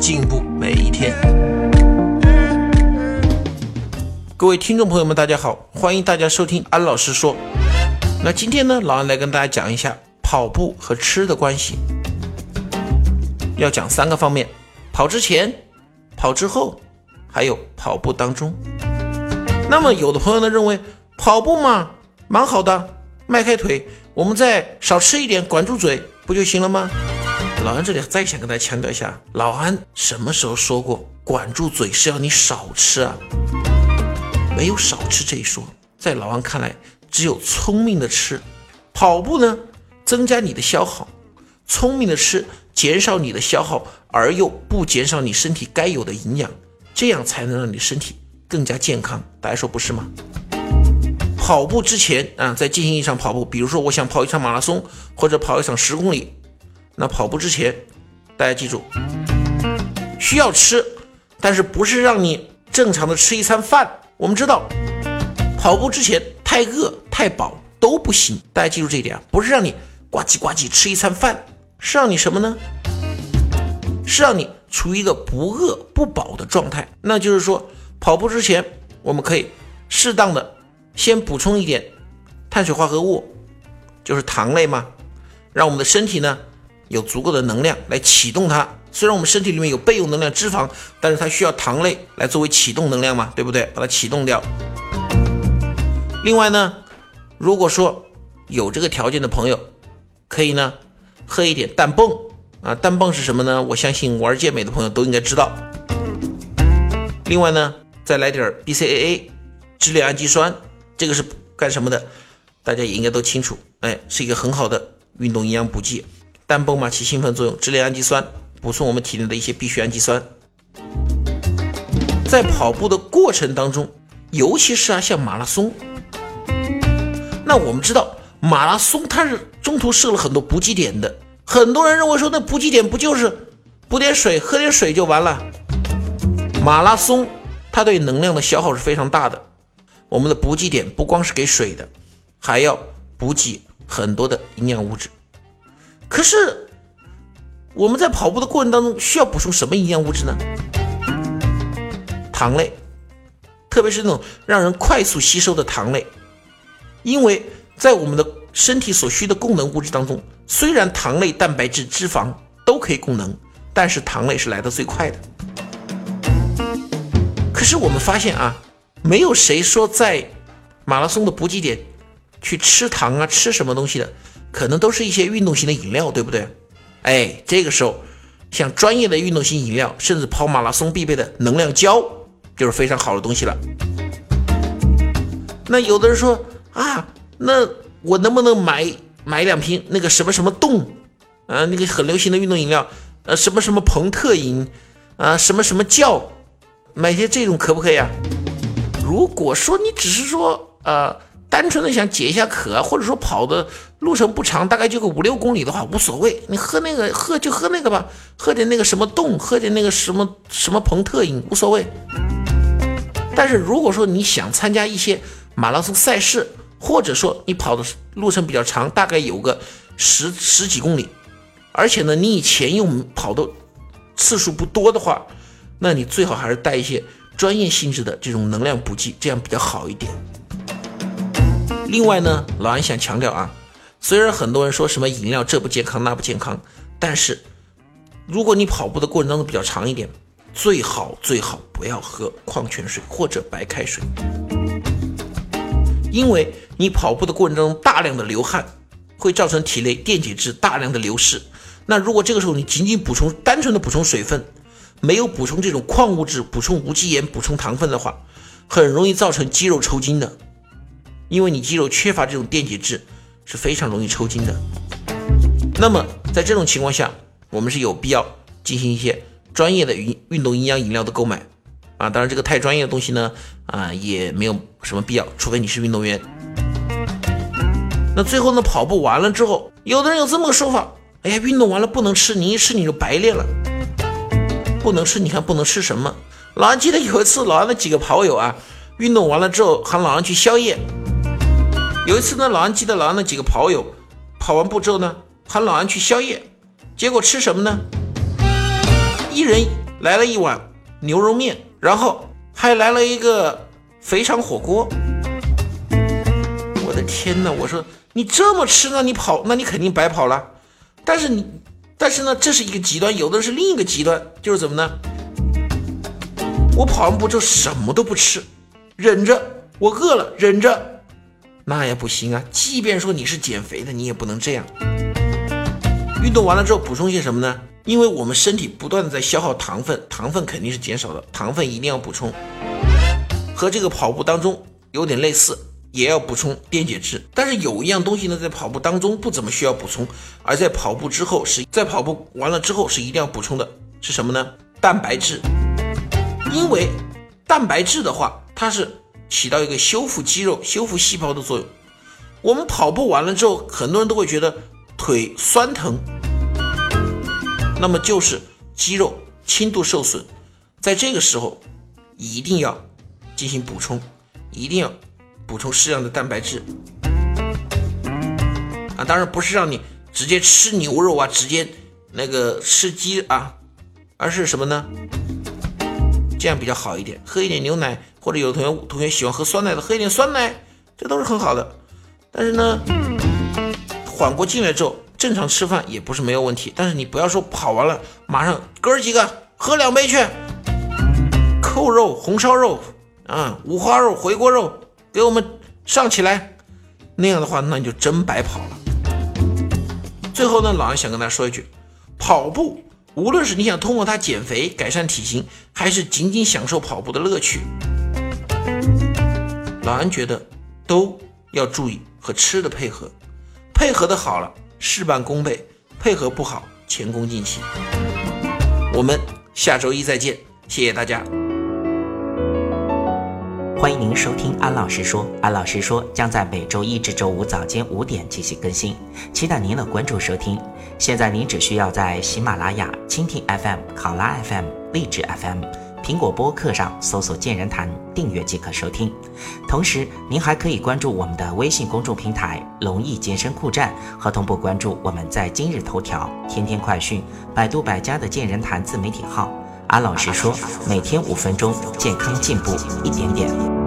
进步每一天。各位听众朋友们，大家好，欢迎大家收听安老师说。那今天呢，老安来跟大家讲一下跑步和吃的关系。要讲三个方面：跑之前、跑之后，还有跑步当中。那么有的朋友呢认为跑步嘛蛮好的，迈开腿，我们再少吃一点，管住嘴不就行了吗？老安这里再想跟大家强调一下，老安什么时候说过管住嘴是要你少吃啊？没有少吃这一说，在老安看来，只有聪明的吃。跑步呢，增加你的消耗；聪明的吃，减少你的消耗，而又不减少你身体该有的营养，这样才能让你身体更加健康。大家说不是吗？跑步之前啊，在进行一场跑步，比如说我想跑一场马拉松，或者跑一场十公里，那跑步之前，大家记住，需要吃，但是不是让你正常的吃一餐饭。我们知道，跑步之前太饿太饱都不行。大家记住这一点啊，不是让你呱唧呱唧吃一餐饭，是让你什么呢？是让你处于一个不饿不饱的状态。那就是说，跑步之前我们可以适当的先补充一点碳水化合物，就是糖类嘛，让我们的身体呢有足够的能量来启动它。虽然我们身体里面有备用能量脂肪，但是它需要糖类来作为启动能量嘛，对不对？把它启动掉。另外呢，如果说有这个条件的朋友，可以呢喝一点氮泵啊，氮泵是什么呢？我相信玩健美的朋友都应该知道。另外呢，再来点 BCAA，支链氨基酸，这个是干什么的？大家也应该都清楚，哎，是一个很好的运动营养补剂。氮泵嘛起兴奋作用，支链氨基酸。补充我们体内的一些必需氨基酸，在跑步的过程当中，尤其是啊像马拉松，那我们知道马拉松它是中途设了很多补给点的，很多人认为说那补给点不就是补点水、喝点水就完了？马拉松它对能量的消耗是非常大的，我们的补给点不光是给水的，还要补给很多的营养物质，可是。我们在跑步的过程当中需要补充什么营养物质呢？糖类，特别是那种让人快速吸收的糖类，因为在我们的身体所需的供能物质当中，虽然糖类、蛋白质、脂肪都可以供能，但是糖类是来的最快的。可是我们发现啊，没有谁说在马拉松的补给点去吃糖啊，吃什么东西的，可能都是一些运动型的饮料，对不对？哎，这个时候，像专业的运动型饮料，甚至跑马拉松必备的能量胶，就是非常好的东西了。那有的人说啊，那我能不能买买两瓶那个什么什么冻啊，那个很流行的运动饮料，呃，什么什么朋特饮啊，什么什么胶，买些这种可不可以啊？如果说你只是说呃。单纯的想解一下渴，或者说跑的路程不长，大概就个五六公里的话，无所谓。你喝那个喝就喝那个吧，喝点那个什么冻，喝点那个什么什么朋特饮，无所谓。但是如果说你想参加一些马拉松赛事，或者说你跑的路程比较长，大概有个十十几公里，而且呢你以前又跑的次数不多的话，那你最好还是带一些专业性质的这种能量补剂，这样比较好一点。另外呢，老安想强调啊，虽然很多人说什么饮料这不健康那不健康，但是如果你跑步的过程当中比较长一点，最好最好不要喝矿泉水或者白开水，因为你跑步的过程中大量的流汗，会造成体内电解质大量的流失。那如果这个时候你仅仅补充单纯的补充水分，没有补充这种矿物质、补充无机盐、补充糖分的话，很容易造成肌肉抽筋的。因为你肌肉缺乏这种电解质，是非常容易抽筋的。那么在这种情况下，我们是有必要进行一些专业的运运动营养饮料的购买啊。当然，这个太专业的东西呢，啊，也没有什么必要，除非你是运动员。那最后呢，跑步完了之后，有的人有这么个说法：哎呀，运动完了不能吃，你一吃你就白练了。不能吃，你看不能吃什么？老安记得有一次，老安的几个跑友啊，运动完了之后喊老安去宵夜。有一次呢，老安记得老安的几个跑友跑完步之后呢，喊老安去宵夜，结果吃什么呢？一人来了一碗牛肉面，然后还来了一个肥肠火锅。我的天哪！我说你这么吃，那你跑，那你肯定白跑了。但是你，但是呢，这是一个极端，有的是另一个极端，就是怎么呢？我跑完步之后什么都不吃，忍着，我饿了忍着，那也不行啊。即便说你是减肥的，你也不能这样。运动完了之后补充些什么呢？因为我们身体不断的在消耗糖分，糖分肯定是减少的，糖分一定要补充。和这个跑步当中有点类似，也要补充电解质。但是有一样东西呢，在跑步当中不怎么需要补充，而在跑步之后是在跑步完了之后是一定要补充的，是什么呢？蛋白质。因为蛋白质的话，它是起到一个修复肌肉、修复细胞的作用。我们跑步完了之后，很多人都会觉得腿酸疼。那么就是肌肉轻度受损，在这个时候一定要进行补充，一定要补充适量的蛋白质啊！当然不是让你直接吃牛肉啊，直接那个吃鸡啊，而是什么呢？这样比较好一点，喝一点牛奶，或者有的同学同学喜欢喝酸奶的，喝一点酸奶，这都是很好的。但是呢，缓过劲来之后。正常吃饭也不是没有问题，但是你不要说跑完了马上哥儿几个喝两杯去，扣肉、红烧肉啊、五花肉、回锅肉给我们上起来，那样的话那你就真白跑了。最后呢，老杨想跟大家说一句，跑步无论是你想通过它减肥改善体型，还是仅仅享受跑步的乐趣，老安觉得都要注意和吃的配合，配合的好了。事半功倍，配合不好，前功尽弃。我们下周一再见，谢谢大家。欢迎您收听安老师说，安老师说将在每周一至周五早间五点进行更新，期待您的关注收听。现在您只需要在喜马拉雅、蜻蜓 FM、考拉 FM、荔枝 FM。苹果播客上搜索“健人谈”，订阅即可收听。同时，您还可以关注我们的微信公众平台“龙易健身酷站”，和同步关注我们在今日头条、天天快讯、百度百家的“健人谈”自媒体号。安老师说，每天五分钟，健康进步一点点。